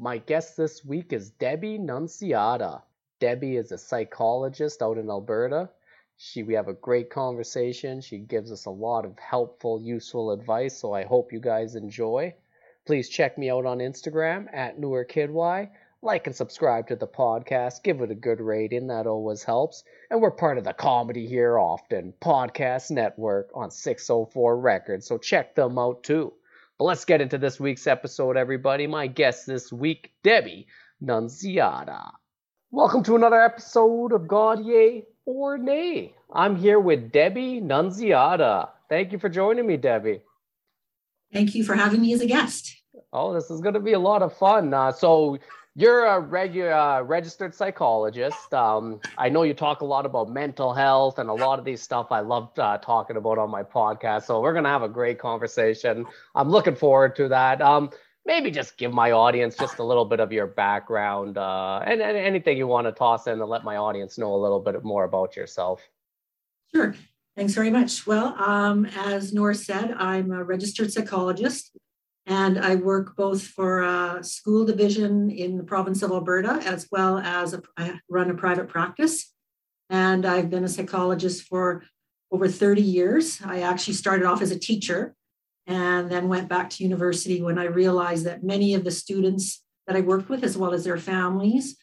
My guest this week is Debbie Nunziata. Debbie is a psychologist out in Alberta. She we have a great conversation. She gives us a lot of helpful, useful advice, so I hope you guys enjoy. Please check me out on Instagram at NoorKidwai. Like and subscribe to the podcast. Give it a good rating. That always helps. And we're part of the Comedy Here Often podcast network on 604 Records, so check them out too. But let's get into this week's episode, everybody. My guest this week, Debbie Nunziata. Welcome to another episode of God Yay or Nay. I'm here with Debbie Nunziata. Thank you for joining me, Debbie. Thank you for having me as a guest. Oh, this is going to be a lot of fun. Uh, so, you're a regu- uh, registered psychologist. Um, I know you talk a lot about mental health and a lot of these stuff I love uh, talking about on my podcast. So we're gonna have a great conversation. I'm looking forward to that. Um, maybe just give my audience just a little bit of your background uh, and, and anything you want to toss in to let my audience know a little bit more about yourself. Sure. Thanks very much. Well, um, as Nora said, I'm a registered psychologist. And I work both for a school division in the province of Alberta, as well as a, I run a private practice. And I've been a psychologist for over 30 years. I actually started off as a teacher and then went back to university when I realized that many of the students that I worked with, as well as their families,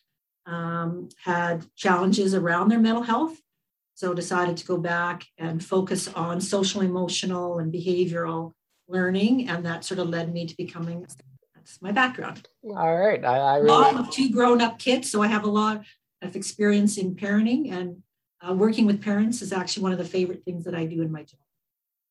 um, had challenges around their mental health. So decided to go back and focus on social, emotional, and behavioral learning, and that sort of led me to becoming. That's my background. All right, I, I really mom of two grown-up kids, so I have a lot of experience in parenting, and uh, working with parents is actually one of the favorite things that I do in my job.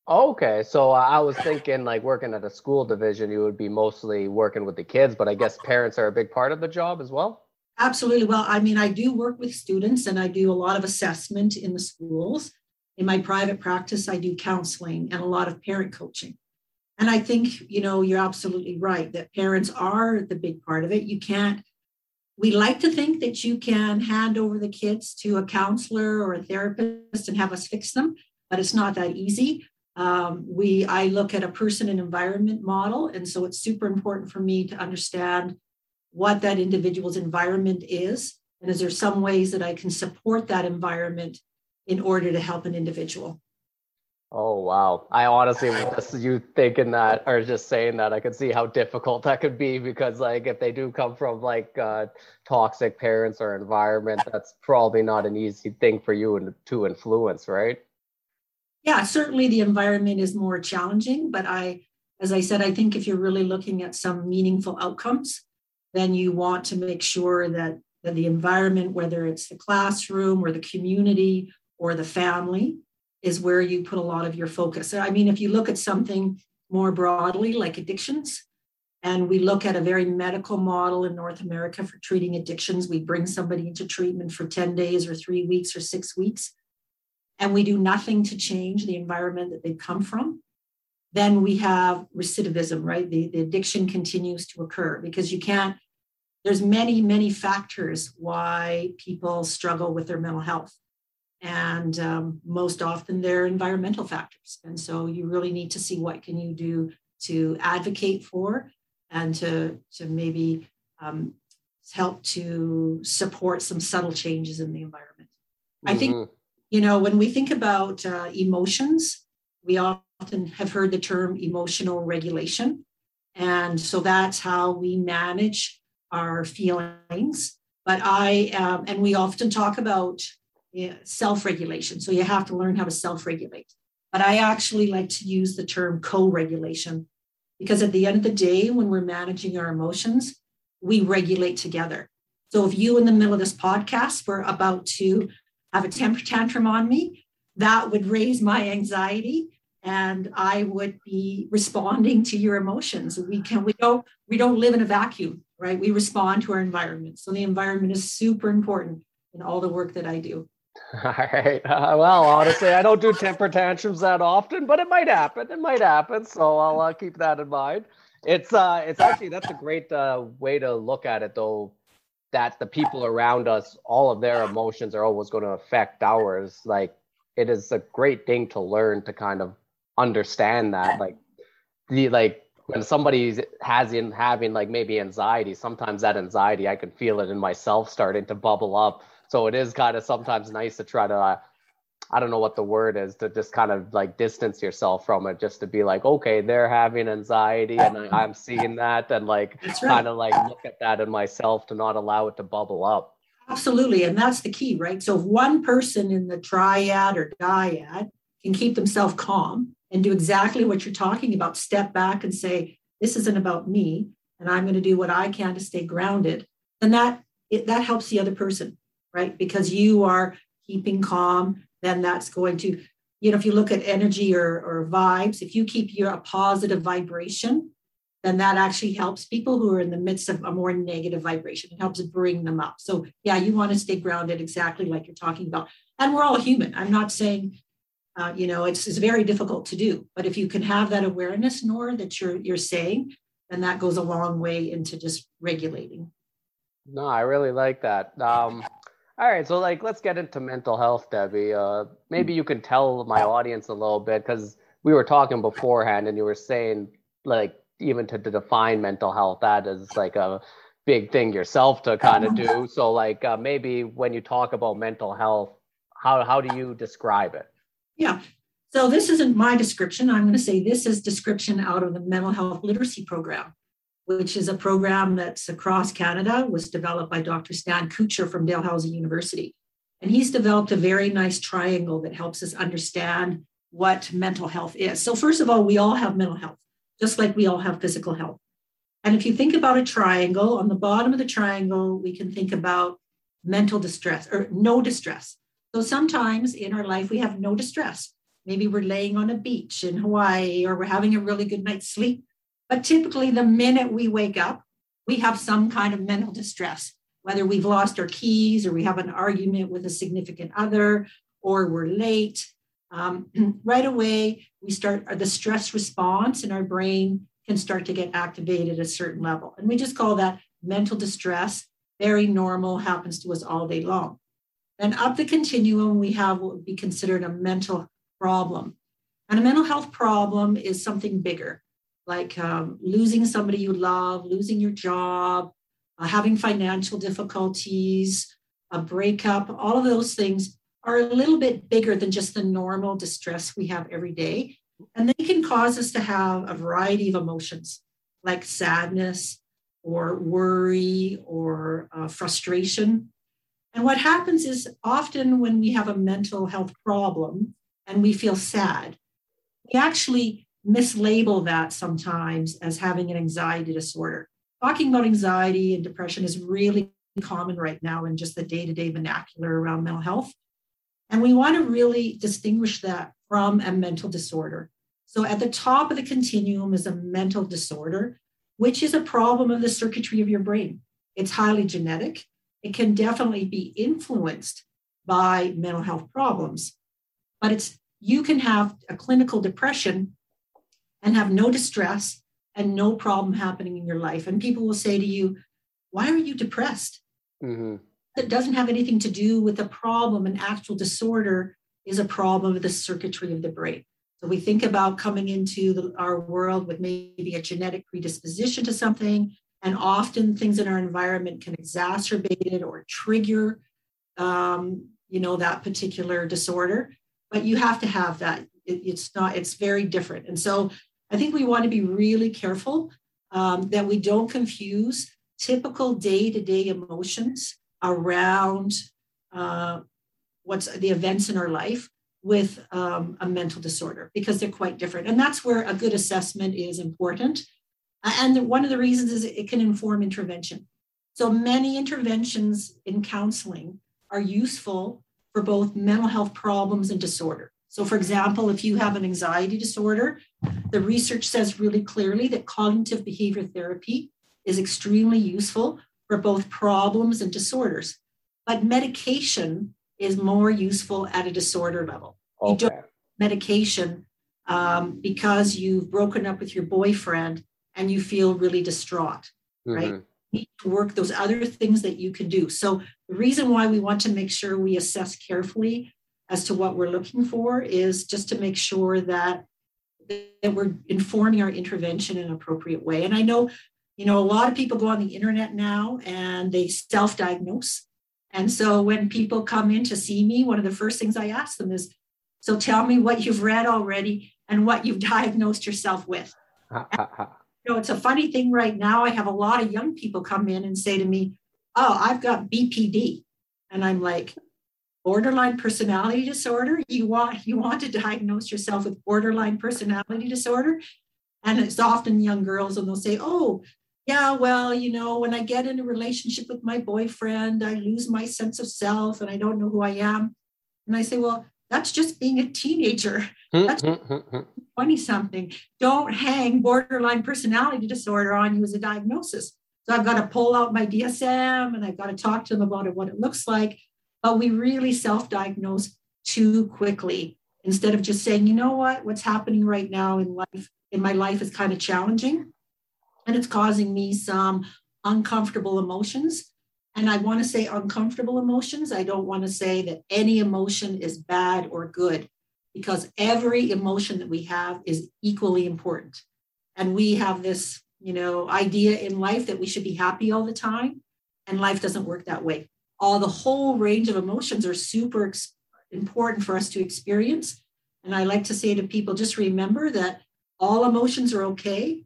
Okay, so I was thinking like working at a school division, you would be mostly working with the kids, but I guess parents are a big part of the job as well. Absolutely. Well, I mean, I do work with students and I do a lot of assessment in the schools. In my private practice, I do counseling and a lot of parent coaching. And I think, you know, you're absolutely right that parents are the big part of it. You can't, we like to think that you can hand over the kids to a counselor or a therapist and have us fix them, but it's not that easy. Um, we, I look at a person and environment model. And so it's super important for me to understand what that individual's environment is. And is there some ways that I can support that environment in order to help an individual? Oh wow! I honestly, just you thinking that or just saying that, I could see how difficult that could be because, like, if they do come from like uh, toxic parents or environment, that's probably not an easy thing for you to influence, right? Yeah, certainly the environment is more challenging, but I, as I said, I think if you're really looking at some meaningful outcomes, then you want to make sure that that the environment, whether it's the classroom or the community or the family, is where you put a lot of your focus. I mean, if you look at something more broadly, like addictions, and we look at a very medical model in North America for treating addictions, we bring somebody into treatment for 10 days or three weeks or six weeks, and we do nothing to change the environment that they've come from. Then we have recidivism, right? The, the addiction continues to occur because you can't, there's many, many factors why people struggle with their mental health and um, most often they're environmental factors and so you really need to see what can you do to advocate for and to to maybe um, help to support some subtle changes in the environment mm-hmm. i think mm-hmm. you know when we think about uh, emotions we often have heard the term emotional regulation and so that's how we manage our feelings but i um, and we often talk about self regulation. So you have to learn how to self regulate. But I actually like to use the term co regulation because at the end of the day, when we're managing our emotions, we regulate together. So if you in the middle of this podcast were about to have a temper tantrum on me, that would raise my anxiety and I would be responding to your emotions. We can we don't we don't live in a vacuum. right? We respond to our environment. So the environment is super important in all the work that I do. All right. Uh, well, honestly, I don't do temper tantrums that often, but it might happen. It might happen. So I'll uh, keep that in mind. It's uh, it's actually that's a great uh, way to look at it, though. That the people around us, all of their emotions are always going to affect ours. Like it is a great thing to learn to kind of understand that. Like the like when somebody has in having like maybe anxiety, sometimes that anxiety I can feel it in myself starting to bubble up so it is kind of sometimes nice to try to, uh, I don't know what the word is, to just kind of like distance yourself from it, just to be like, okay, they're having anxiety and I, am seeing that, and like right. kind of like look at that in myself to not allow it to bubble up. Absolutely. And that's the key, right? So if one person in the triad or dyad can keep themselves calm and do exactly what you're talking about, step back and say, this isn't about me, and I'm going to do what I can to stay grounded, then that it, that helps the other person right? Because you are keeping calm, then that's going to, you know, if you look at energy or, or vibes, if you keep your a positive vibration, then that actually helps people who are in the midst of a more negative vibration. It helps bring them up. So yeah, you want to stay grounded exactly like you're talking about. And we're all human. I'm not saying, uh, you know, it's, it's very difficult to do, but if you can have that awareness, Nor, that you're you're saying, then that goes a long way into just regulating. No, I really like that. Um, all right, so like let's get into mental health, Debbie. Uh, maybe you can tell my audience a little bit because we were talking beforehand, and you were saying like even to, to define mental health, that is like a big thing yourself to kind of do. So like uh, maybe when you talk about mental health, how how do you describe it? Yeah. So this isn't my description. I'm going to say this is description out of the mental health literacy program which is a program that's across Canada, was developed by Dr. Stan Kutcher from Dalhousie University. And he's developed a very nice triangle that helps us understand what mental health is. So, first of all, we all have mental health, just like we all have physical health. And if you think about a triangle, on the bottom of the triangle, we can think about mental distress or no distress. So sometimes in our life, we have no distress. Maybe we're laying on a beach in Hawaii or we're having a really good night's sleep but typically, the minute we wake up, we have some kind of mental distress, whether we've lost our keys or we have an argument with a significant other or we're late. Um, right away, we start the stress response in our brain can start to get activated at a certain level. And we just call that mental distress. Very normal, happens to us all day long. Then up the continuum, we have what would be considered a mental problem. And a mental health problem is something bigger like um, losing somebody you love, losing your job, uh, having financial difficulties, a breakup, all of those things are a little bit bigger than just the normal distress we have every day. And they can cause us to have a variety of emotions like sadness or worry or uh, frustration. And what happens is often when we have a mental health problem and we feel sad, we actually mislabel that sometimes as having an anxiety disorder. Talking about anxiety and depression is really common right now in just the day to day vernacular around mental health. And we want to really distinguish that from a mental disorder. So, at the top of the continuum is a mental disorder, which is a problem of the circuitry of your brain. It's highly genetic. It can definitely be influenced by mental health problems, but it's you can have a clinical depression and have no distress and no problem happening in your life. And people will say to you, Why are you depressed? Mm-hmm. It doesn't have anything to do with a problem. An actual disorder is a problem of the circuitry of the brain. So we think about coming into the, our world with maybe a genetic predisposition to something, and often things in our environment can exacerbate it or trigger, um, you know, that particular disorder. But you have to have that. It, it's not. It's very different. And so I think we want to be really careful um, that we don't confuse typical day to day emotions around uh, what's the events in our life with um, a mental disorder because they're quite different. And that's where a good assessment is important. And one of the reasons is it can inform intervention. So many interventions in counseling are useful for both mental health problems and disorder. So, for example, if you have an anxiety disorder, the research says really clearly that cognitive behavior therapy is extremely useful for both problems and disorders. But medication is more useful at a disorder level. Okay. You don't medication um, because you've broken up with your boyfriend and you feel really distraught, mm-hmm. right? You need to work those other things that you can do. So the reason why we want to make sure we assess carefully as to what we're looking for is just to make sure that that we're informing our intervention in an appropriate way. And I know, you know, a lot of people go on the internet now and they self-diagnose. And so when people come in to see me, one of the first things I ask them is, so tell me what you've read already and what you've diagnosed yourself with. you know, it's a funny thing right now. I have a lot of young people come in and say to me, Oh, I've got BPD. And I'm like, borderline personality disorder. You want you want to diagnose yourself with borderline personality disorder. And it's often young girls and they'll say oh yeah well you know when i get in a relationship with my boyfriend i lose my sense of self and i don't know who i am. And i say well that's just being a teenager. Hmm, that's hmm, hmm, 20 something don't hang borderline personality disorder on you as a diagnosis. So i've got to pull out my dsm and i've got to talk to them about it what it looks like but we really self diagnose too quickly instead of just saying, you know what, what's happening right now in life, in my life is kind of challenging and it's causing me some uncomfortable emotions. And I want to say uncomfortable emotions. I don't want to say that any emotion is bad or good because every emotion that we have is equally important. And we have this, you know, idea in life that we should be happy all the time. And life doesn't work that way all the whole range of emotions are super ex- important for us to experience. And I like to say to people just remember that all emotions are okay,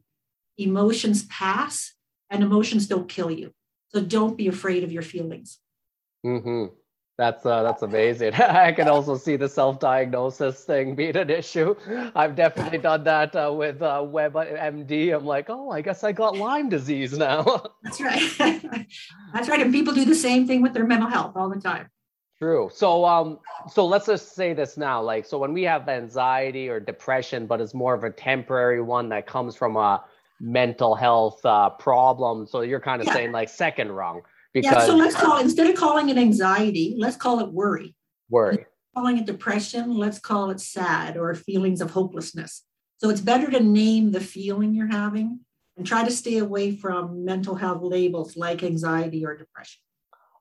emotions pass, and emotions don't kill you. So don't be afraid of your feelings. Mm-hmm. That's uh, that's amazing. I can also see the self-diagnosis thing being an issue. I've definitely done that uh, with uh, WebMD. I'm like, oh, I guess I got Lyme disease now. that's right. that's right. And people do the same thing with their mental health all the time. True. So um, so let's just say this now. Like, so when we have anxiety or depression, but it's more of a temporary one that comes from a mental health uh, problem. So you're kind of yeah. saying like second rung because yeah, so let's call it, instead of calling it anxiety, let's call it worry. Worry. calling it depression, let's call it sad or feelings of hopelessness. So it's better to name the feeling you're having and try to stay away from mental health labels like anxiety or depression.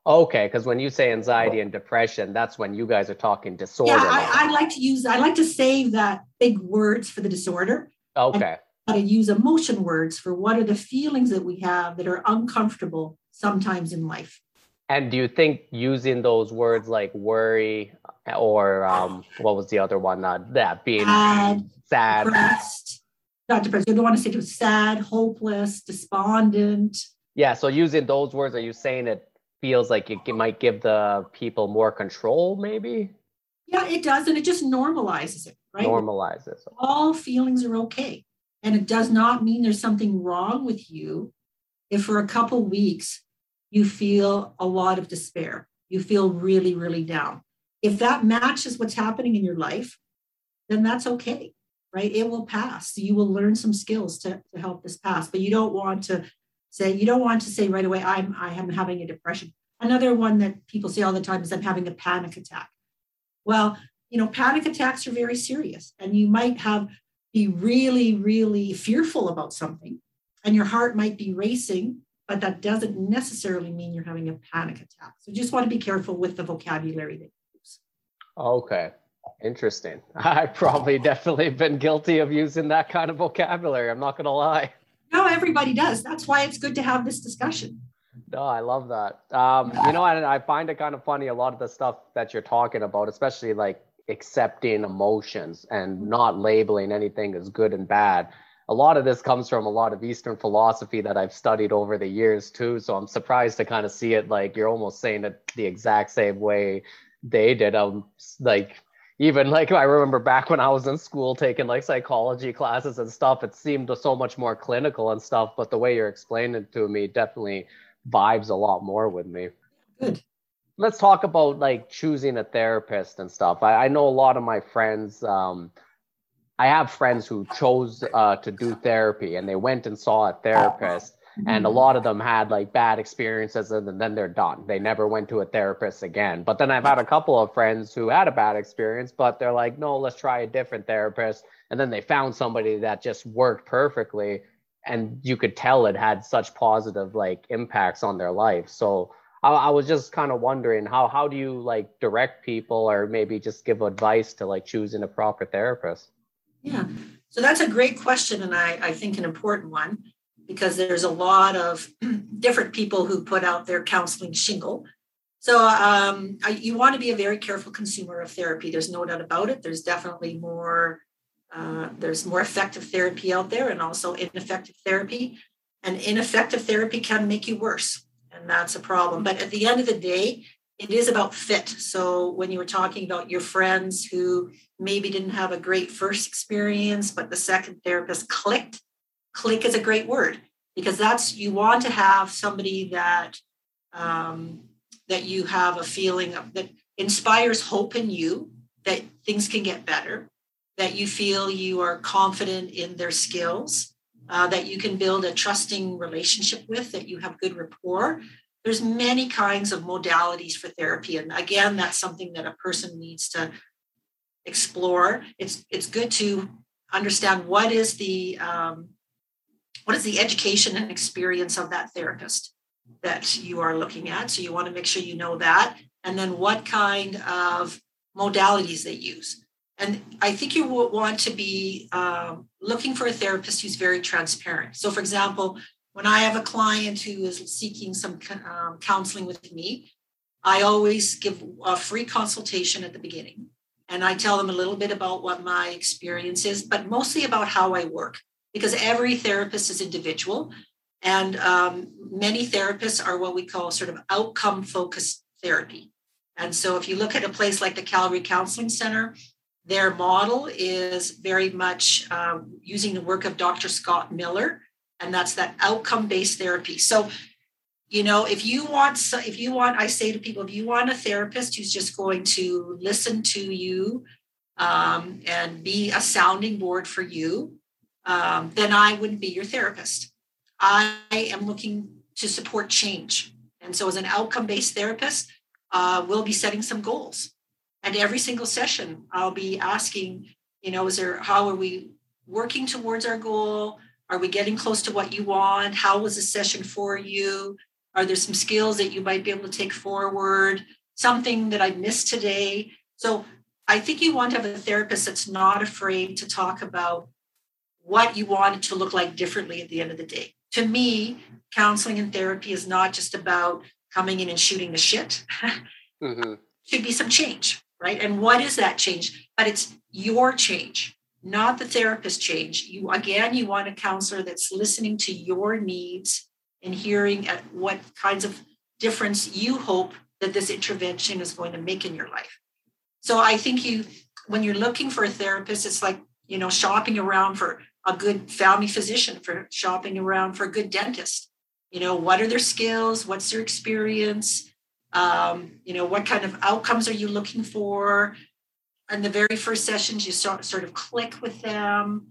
Okay, because when you say anxiety and depression, that's when you guys are talking disorder. Yeah, I, I like to use I like to save that big words for the disorder. Okay. How to use emotion words for what are the feelings that we have that are uncomfortable sometimes in life. And do you think using those words like worry or um, what was the other one? Uh, that being sad, sad. depressed, not depressed. You don't want to say it was sad, hopeless, despondent. Yeah. So using those words, are you saying it feels like it might give the people more control, maybe? Yeah, it does, and it just normalizes it, right? Normalizes. All feelings are okay, and it does not mean there's something wrong with you if for a couple weeks you feel a lot of despair, you feel really, really down. If that matches what's happening in your life, then that's okay, right? It will pass. You will learn some skills to, to help this pass, but you don't want to say, you don't want to say right away, I'm I am having a depression. Another one that people say all the time is I'm having a panic attack. Well, you know, panic attacks are very serious, and you might have be really, really fearful about something, and your heart might be racing but that doesn't necessarily mean you're having a panic attack. So just want to be careful with the vocabulary that you use. Okay. Interesting. I've probably definitely been guilty of using that kind of vocabulary. I'm not going to lie. No, everybody does. That's why it's good to have this discussion. No, I love that. Um, you know, and I find it kind of funny a lot of the stuff that you're talking about, especially like accepting emotions and not labeling anything as good and bad a lot of this comes from a lot of Eastern philosophy that I've studied over the years too. So I'm surprised to kind of see it like you're almost saying it the exact same way they did. Um, like even like I remember back when I was in school taking like psychology classes and stuff, it seemed so much more clinical and stuff. But the way you're explaining it to me definitely vibes a lot more with me. Good. Let's talk about like choosing a therapist and stuff. I, I know a lot of my friends. Um, I have friends who chose uh, to do therapy and they went and saw a therapist and a lot of them had like bad experiences and then they're done. They never went to a therapist again. But then i've had a couple of friends who had a bad experience but they're like no let's try a different therapist. And then they found somebody that just worked perfectly and you could tell it had such positive like impacts on their life. So I, I was just kind of wondering how how do you like direct people or maybe just give advice to like choosing a proper therapist yeah. So that's a great question and i i think an important one because there's a lot of different people who put out their counseling shingle. So um, I, you want to be a very careful consumer of therapy there's no doubt about it. There's definitely more uh, there's more effective therapy out there and also ineffective therapy. And ineffective therapy can make you worse and that's a problem. But at the end of the day, it is about fit. So when you were talking about your friends who maybe didn't have a great first experience, but the second therapist clicked, click is a great word because that's you want to have somebody that um, that you have a feeling of that inspires hope in you that things can get better, that you feel you are confident in their skills, uh, that you can build a trusting relationship with, that you have good rapport. There's many kinds of modalities for therapy, and again, that's something that a person needs to explore. It's it's good to understand what is the um, what is the education and experience of that therapist that you are looking at. So you want to make sure you know that, and then what kind of modalities they use. And I think you want to be um, looking for a therapist who's very transparent. So, for example, when I have a client who is seeking some um, counseling with me, I always give a free consultation at the beginning. And I tell them a little bit about what my experience is, but mostly about how I work, because every therapist is individual. And um, many therapists are what we call sort of outcome focused therapy. And so if you look at a place like the Calgary Counseling Center, their model is very much um, using the work of Dr. Scott Miller, and that's that outcome-based therapy. So, you know, if you want, if you want, I say to people, if you want a therapist who's just going to listen to you um, and be a sounding board for you, um, then I wouldn't be your therapist. I am looking to support change, and so as an outcome-based therapist, uh, we'll be setting some goals and every single session i'll be asking you know is there how are we working towards our goal are we getting close to what you want? How was the session for you? Are there some skills that you might be able to take forward? Something that i missed today? So i think you want to have a therapist that's not afraid to talk about what you want it to look like differently at the end of the day. To me counseling and therapy is not just about coming in and shooting the shit. Mm-hmm. should be some change right? And what is that change? But it's your change, not the therapist change. You again, you want a counselor that's listening to your needs and hearing at what kinds of difference you hope that this intervention is going to make in your life. So I think you when you're looking for a therapist, it's like, you know, shopping around for a good family physician, for shopping around for a good dentist. You know, what are their skills? What's their experience? um, you know what kind of outcomes are you looking for in the very first sessions you start sort of click with them.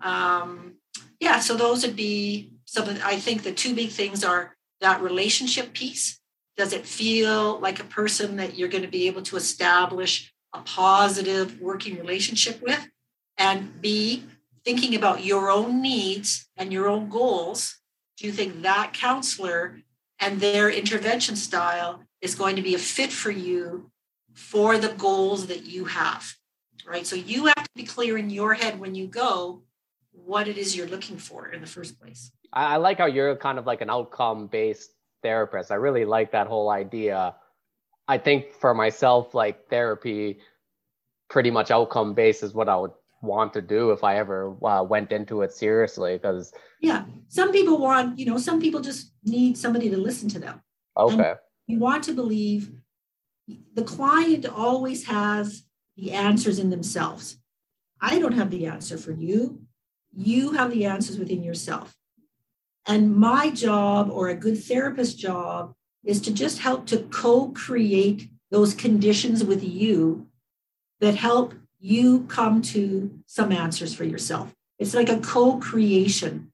Um, yeah so those would be some of i think the two big things are that relationship piece. Does it feel like a person that you're going to be able to establish a positive working relationship with? And b thinking about your own needs and your own goals. Do you think that counselor and their intervention style is going to be a fit for you for the goals that you have, right? So you have to be clear in your head when you go what it is you're looking for in the first place. I like how you're kind of like an outcome based therapist. I really like that whole idea. I think for myself, like therapy, pretty much outcome based is what I would want to do if I ever uh, went into it seriously. Because yeah, some people want, you know, some people just need somebody to listen to them. Okay. And you want to believe the client always has the answers in themselves. I don't have the answer for you. You have the answers within yourself. And my job, or a good therapist job, is to just help to co create those conditions with you that help you come to some answers for yourself. It's like a co creation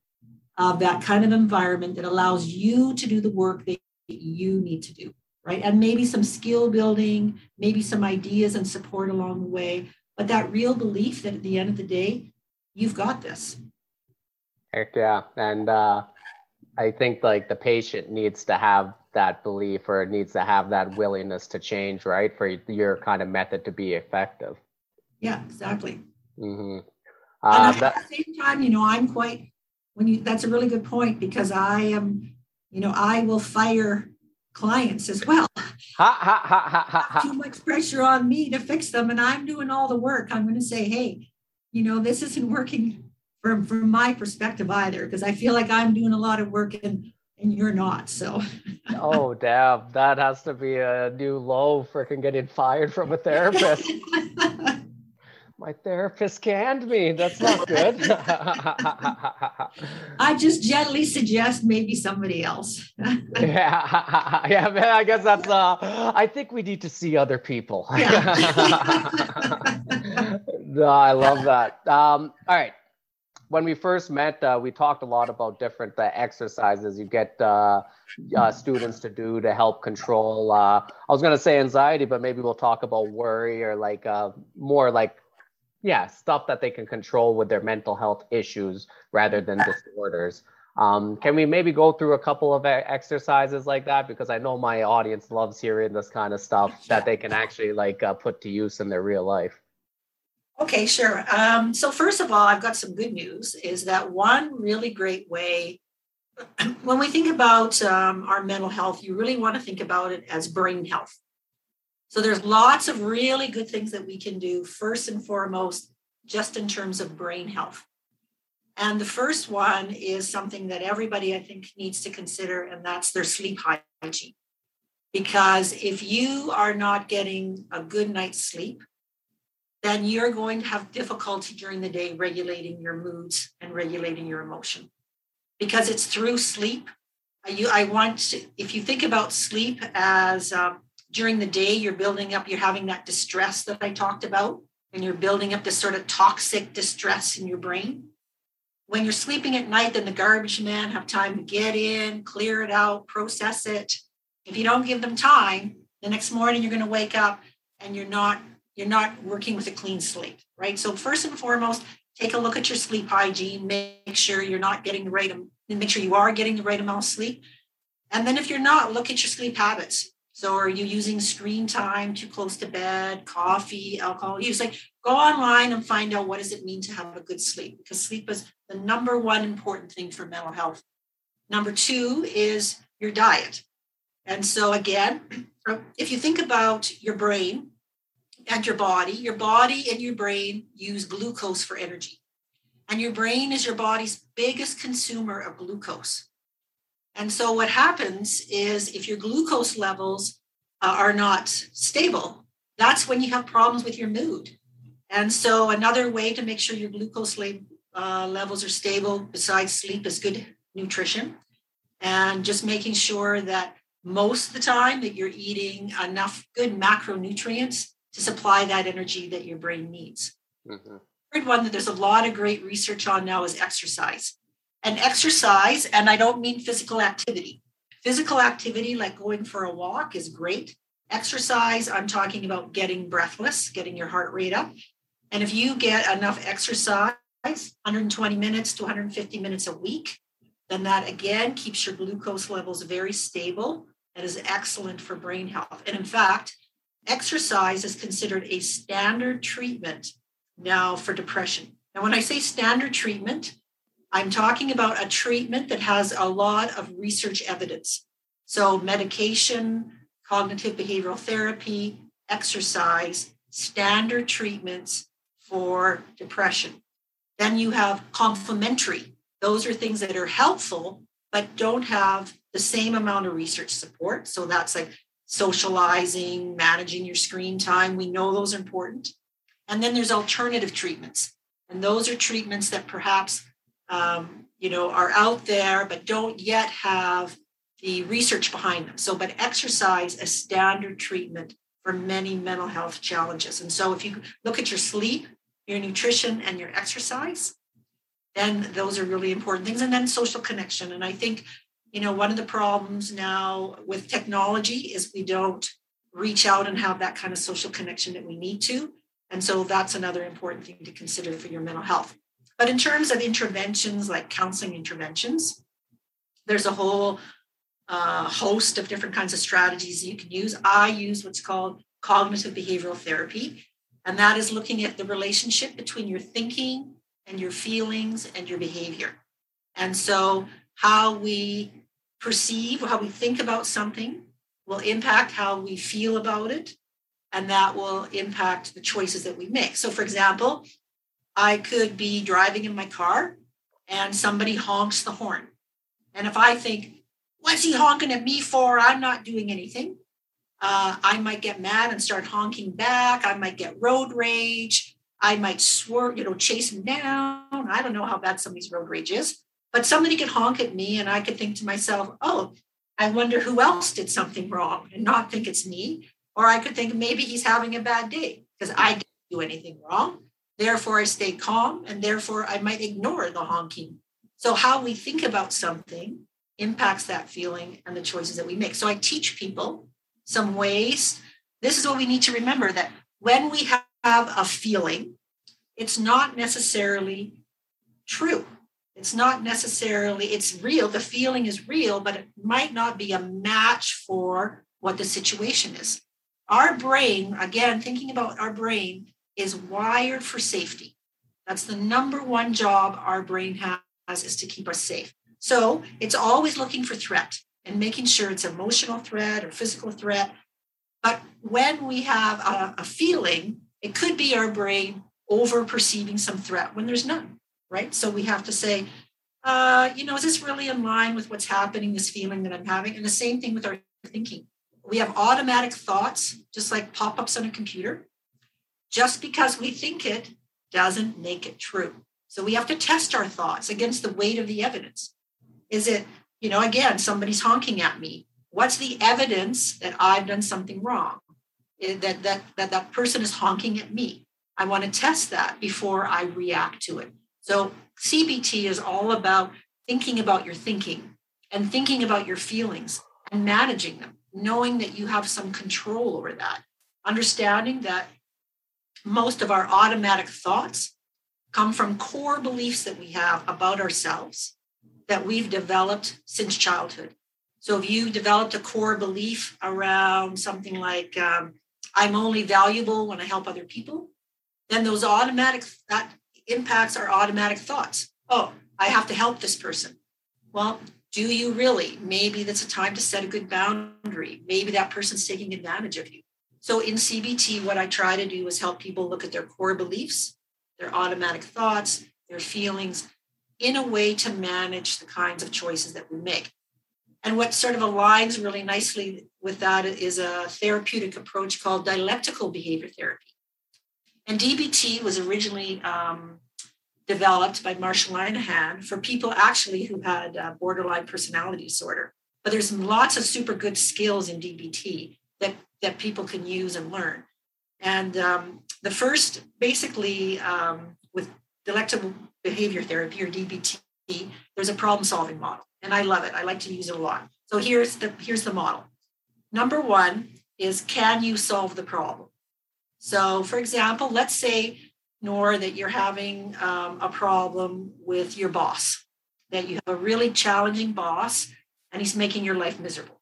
of that kind of environment that allows you to do the work that you need to do, right? And maybe some skill building, maybe some ideas and support along the way, but that real belief that at the end of the day, you've got this. Heck yeah. And uh, I think like the patient needs to have that belief or needs to have that willingness to change, right? For your kind of method to be effective. Yeah, exactly. Mm-hmm. Uh, and at the same time, you know, I'm quite when you that's a really good point because I am, you know, I will fire clients as well. Ha, ha, ha, ha, ha, ha. Too much pressure on me to fix them, and I'm doing all the work. I'm going to say, hey, you know, this isn't working from from my perspective either, because I feel like I'm doing a lot of work and and you're not. So. oh damn! That has to be a new low for getting fired from a therapist. my therapist canned me. That's not good. I just gently suggest maybe somebody else. yeah, yeah, man. I guess that's. Uh, I think we need to see other people. Yeah. no, I love that. Um, all right. When we first met, uh, we talked a lot about different uh, exercises you get uh, uh, students to do to help control. Uh, I was going to say anxiety, but maybe we'll talk about worry or like more like yeah stuff that they can control with their mental health issues rather than disorders. Um, can we maybe go through a couple of exercises like that? Because i know my audience loves hearing this kind of stuff that they can actually like uh, put to use in their real life. Okay sure. Um, so first of all i've got some good news is that one really great way when we think about um, our mental health you really want to think about it as brain health so there's lots of really good things that we can do first and foremost, just in terms of brain health. And the first one is something that everybody I think needs to consider, and that's their sleep hygiene. Because if you are not getting a good night's sleep, then you're going to have difficulty during the day regulating your moods and regulating your emotion. Because it's through sleep. You, I want to, if you think about sleep as um, during the day you're building up you're having that distress that i talked about and you're building up this sort of toxic distress in your brain. When you're sleeping at night then the garbage men have time to get in clear it out process it. If you don't give them time the next morning you're going to wake up and you're not you're not working with a clean slate right? So first and foremost take a look at your sleep hygiene make sure you're not getting the right make sure you are getting the right amount of sleep. And then if you're not look at your sleep habits so are you using screen time too close to bed, coffee, alcohol use? Like go online and find out what does it mean to have a good sleep because sleep is the number one important thing for mental health. Number two is your diet. And so again, um, if you think about your brain and your body, your body and your brain use glucose for energy. And your brain is your body's biggest consumer of glucose. And so what happens is if your glucose levels uh, are not stable, that's when you have problems with your mood. And so another way to make sure your glucose uh, levels are stable besides sleep is good nutrition and just making sure that most of the time that you're eating enough good macronutrients to supply that energy that your brain needs. Mm-hmm. Third one that there's a lot of great research on now is exercise and exercise, and I don't mean physical activity. Physical activity, like going for a walk, is great. Exercise, I'm talking about getting breathless, getting your heart rate up. And if you get enough exercise, 120 minutes to 150 minutes a week, then that again keeps your glucose levels very stable and is excellent for brain health. And in fact, exercise is considered a standard treatment now for depression. Now, when I say standard treatment, I'm talking about a treatment that has a lot of research evidence. So, medication, cognitive behavioral therapy, exercise, standard treatments for depression. Then you have complementary. Those are things that are helpful, but don't have the same amount of research support. So, that's like socializing, managing your screen time. We know those are important. And then there's alternative treatments. And those are treatments that perhaps um, you know, are out there but don't yet have the research behind them. So, but exercise a standard treatment for many mental health challenges. And so, if you look at your sleep, your nutrition, and your exercise, then those are really important things. And then social connection. And I think, you know, one of the problems now with technology is we don't reach out and have that kind of social connection that we need to. And so that's another important thing to consider for your mental health. But in terms of interventions like counseling interventions, there's a whole uh, host of different kinds of strategies you can use. I use what's called cognitive behavioral therapy, and that is looking at the relationship between your thinking and your feelings and your behavior. And so, how we perceive, how we think about something will impact how we feel about it, and that will impact the choices that we make. So, for example, I could be driving in my car and somebody honks the horn. And if I think, what's he honking at me for? I'm not doing anything. Uh, I might get mad and start honking back. I might get road rage. I might swerve, you know, chase him down. I don't know how bad somebody's road rage is, but somebody could honk at me and I could think to myself, oh, I wonder who else did something wrong and not think it's me. Or I could think maybe he's having a bad day because I didn't do anything wrong. Therefore, I stay calm and therefore I might ignore the honking. So, how we think about something impacts that feeling and the choices that we make. So, I teach people some ways. This is what we need to remember that when we have a feeling, it's not necessarily true. It's not necessarily, it's real. The feeling is real, but it might not be a match for what the situation is. Our brain, again, thinking about our brain, is wired for safety. That's the number one job our brain has is to keep us safe. So it's always looking for threat and making sure it's emotional threat or physical threat. But when we have a, a feeling, it could be our brain over perceiving some threat when there's none, right? So we have to say, uh, you know, is this really in line with what's happening, this feeling that I'm having? And the same thing with our thinking. We have automatic thoughts, just like pop ups on a computer. Just because we think it doesn't make it true. So we have to test our thoughts against the weight of the evidence. Is it, you know, again, somebody's honking at me. What's the evidence that I've done something wrong? Eh, that that that that person is honking at me. I want to test that before I react to it. So CBT is all about thinking about your thinking and thinking about your feelings and managing them, knowing that you have some control over that, understanding that most of our automatic thoughts come from core beliefs that we have about ourselves that we've developed since childhood. So if you developed a core belief around something like um, I'm only valuable when I help other people, then those automatic that impacts our automatic thoughts. Oh, I have to help this person. Well, do you really? Maybe that's a time to set a good boundary. Maybe that person's taking advantage of you. So in CBT, what I try to do is help people look at their core beliefs, their automatic thoughts, their feelings in a way to manage the kinds of choices that we make. And what sort of aligns really nicely with that is a therapeutic approach called dialectical behavior therapy. And DBT was originally um, developed by Marsha Linehan for people actually who had uh, borderline personality disorder. But there's lots of super good skills in DBT that that people can use and learn. And um, the first, basically, um, with dialectical behavior therapy or DBT, there's a problem-solving model, and I love it. I like to use it a lot. So here's the here's the model. Number one is can you solve the problem? So, for example, let's say Nor that you're having um, a problem with your boss, that you have a really challenging boss, and he's making your life miserable.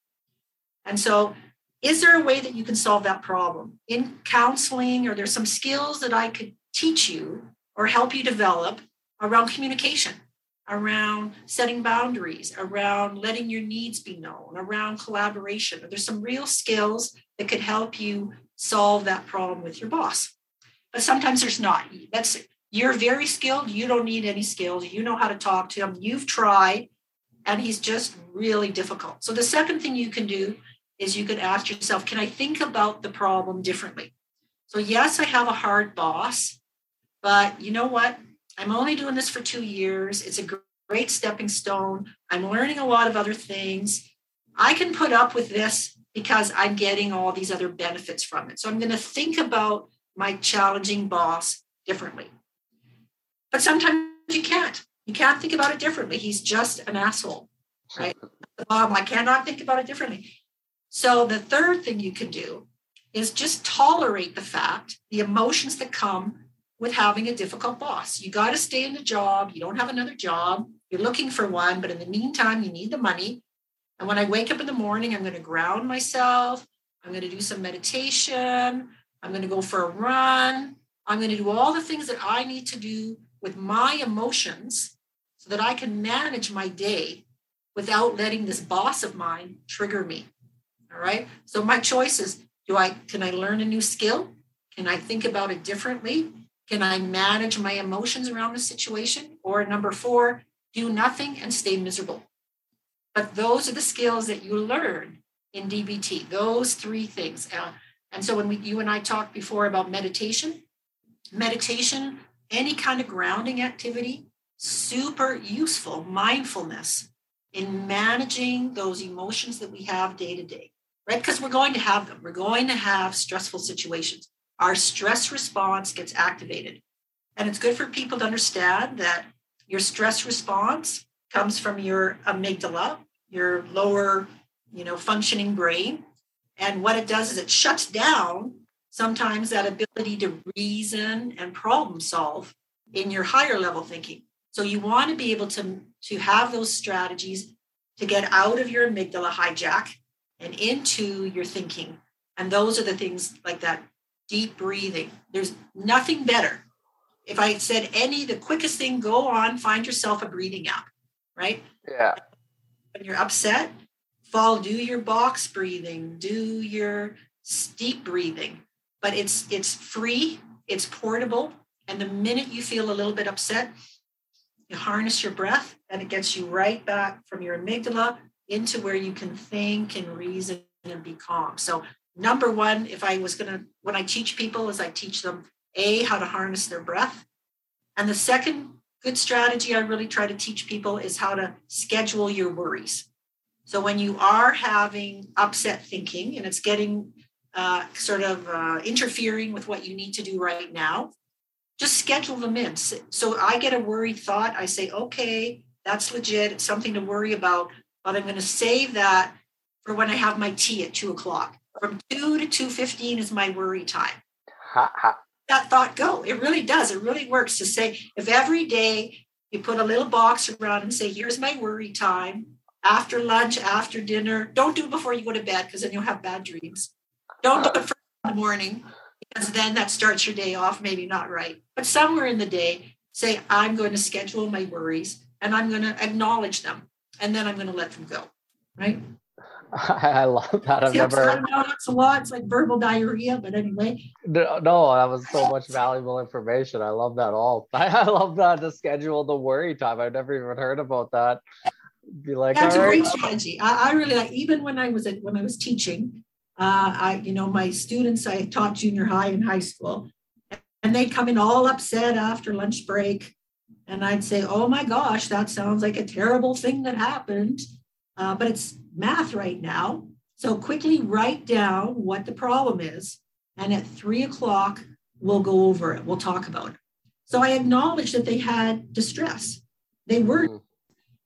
And so is there a way that you can solve that problem? In counseling or there's some skills that i could teach you or help you develop around communication around setting boundaries around letting your needs be known around collaboration? There's some real skills that could help you solve that problem with your boss? But sometimes there's not. That's you're very skilled. You don't need any skills. You know how to talk to him. You've tried and he's just really difficult. So the second thing you can do is you could ask yourself, can I think about the problem differently? So, yes, I have a hard boss, but you know what? I'm only doing this for two years. It's a great stepping stone. I'm learning a lot of other things. I can put up with this because I'm getting all these other benefits from it. So, I'm going to think about my challenging boss differently. But sometimes you can't. You can't think about it differently. He's just an asshole, right? Um, I cannot think about it differently. So the third thing you can do is just tolerate the fact, the emotions that come with having a difficult boss. You got to stay in the job. You don't have another job. You're looking for one, but in the meantime, you need the money. And when I wake up in the morning, I'm going to ground myself. I'm going to do some meditation. I'm going to go for a run. I'm going to do all the things that I need to do with my emotions so that I can manage my day without letting this boss of mine trigger me. All right. So my choice is do I can I learn a new skill? Can I think about it differently? Can I manage my emotions around the situation? Or number four, do nothing and stay miserable. But those are the skills that you learn in DBT, those three things. Uh, and so when we, you and I talked before about meditation, meditation, any kind of grounding activity, super useful, mindfulness in managing those emotions that we have day to day, right? Because we're going to have them. We're going to have stressful situations. Our stress response gets activated. And it's good for people to understand that your stress response comes from your amygdala, your lower, you know, functioning brain. And what it does is it shuts down sometimes that ability to reason and problem solve in your higher level thinking. So you want to be able to, to have those strategies to get out of your amygdala hijack and into your thinking. And those are the things like that deep breathing. There's nothing better. If I said any, the quickest thing, go on, find yourself a breathing app, right? Yeah. When you're upset, fall, do your box breathing, do your steep breathing. But it's it's free, it's portable, and the minute you feel a little bit upset, you harness your breath and it gets you right back from your amygdala into where you can think and reason and be calm. So number one, if I was going to, when I teach people, is I teach them A, how to harness their breath. And the second good strategy I really try to teach people is how to schedule your worries. So when you are having upset thinking and it's getting uh, sort of uh, interfering with what you need to do right now, just schedule them in. So I get a worried thought. I say, okay, that's legit. It's something to worry about, but I'm going to save that for when I have my tea at two o'clock. From two to two fifteen is my worry time. Ha, ha. That thought go. It really does. It really works to say if every day you put a little box around and say, "Here's my worry time." After lunch, after dinner. Don't do it before you go to bed because then you'll have bad dreams. Don't do it first in the morning because then that starts your day off maybe not right. But somewhere in the day, say, I'm going to schedule my worries and I'm going to acknowledge them and then I'm going to let them go. Right. I love that. I've never. I know it's a lot. It's like verbal diarrhea, but anyway. No, no, that was so much valuable information. I love that all. I, love that to schedule the worry time. I've never even heard about that. Be like, that's a right. great strategy. I, I, really like. Even when I was at when I was teaching, uh, I you know my students I taught junior high and high school, and they'd come in all upset after lunch break, and I'd say, "Oh my gosh, that sounds like a terrible thing that happened." Uh, but it's math right now. So quickly write down what the problem is. And at three o'clock, we'll go over it. We'll talk about it. So I acknowledge that they had distress. They were, mm-hmm.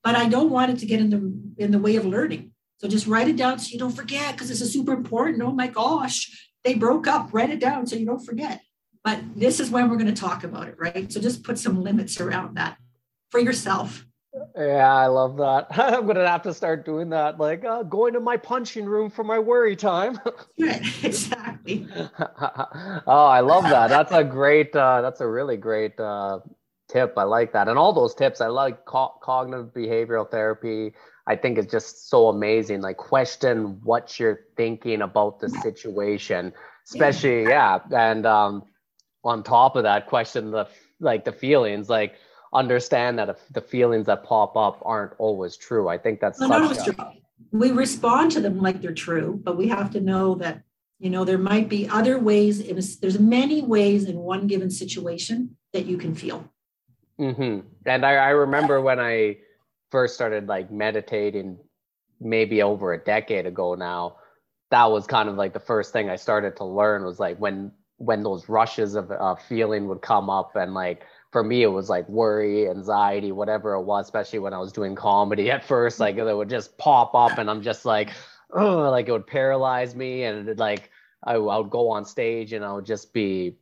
but I don't want it to get in the in the way of learning. So just write it down so you don't forget because this is super important. Oh my gosh, they broke up. Write it down so you don't forget. But this is when we're going to talk about it, right? So just put some limits around that for yourself. Yeah, I love that. I'm gonna have to start doing that. Like uh, going to my punching room for my worry time. right, exactly. oh, I love that. That's a great. Uh, that's a really great uh, tip. I like that, and all those tips. I like co- cognitive behavioral therapy. I think it's just so amazing. Like question what you're thinking about the situation, especially yeah, and um, on top of that, question the like the feelings like understand that if the feelings that pop up aren't always true. I think that's no, such a. We respond to them like they're true, but we have to know that you know there might be other ways. In a, there's many ways in one given situation that you can feel. Mm-hmm. And I, I remember when I first started like meditating, maybe over a decade ago now. That was kind of like the first thing I started to learn was like when when those rushes of uh, feeling would come up and like for me it was like worry anxiety whatever it was especially when i was doing comedy at first like it would just pop up and i'm just like oh like it would paralyze me and it, like I, I would go on stage and i would just be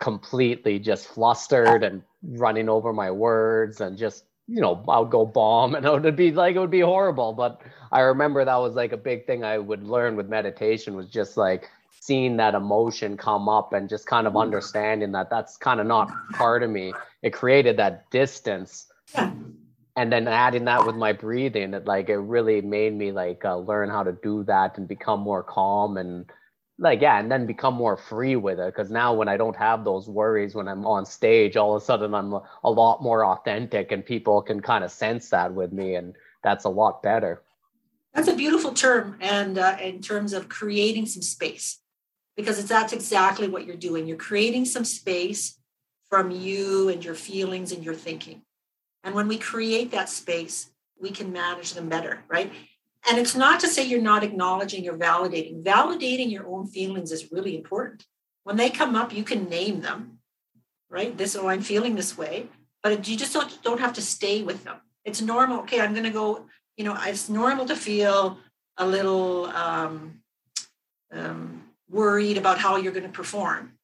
completely just flustered and running over my words and just you know i would go bomb and it would be like it would be horrible. But i remember that was like a big thing i would learn with meditation was just like seeing that emotion come up and just kind of understanding that that's kind of not part of me. It created that distance. Yeah. and then adding that with my breathing it like it really made me like uh, learn how to do that and become more calm and like yeah and then become more free with it. Because now when i don't have those worries when i'm on stage all of a sudden i'm a, a lot more authentic and people can kind of sense that with me and that's a lot better. That's a beautiful term, and uh, in terms of creating some space, because it's that's exactly what you're doing. You're creating some space from you and your feelings and your thinking. And when we create that space, we can manage them better, right? And it's not to say you're not acknowledging or validating. Validating your own feelings is really important. When they come up, you can name them, right? This, oh, I'm feeling this way, but you just don't, don't have to stay with them. It's normal. Okay, I'm going to go you know, it's normal to feel a little um, um, worried about how you're going to perform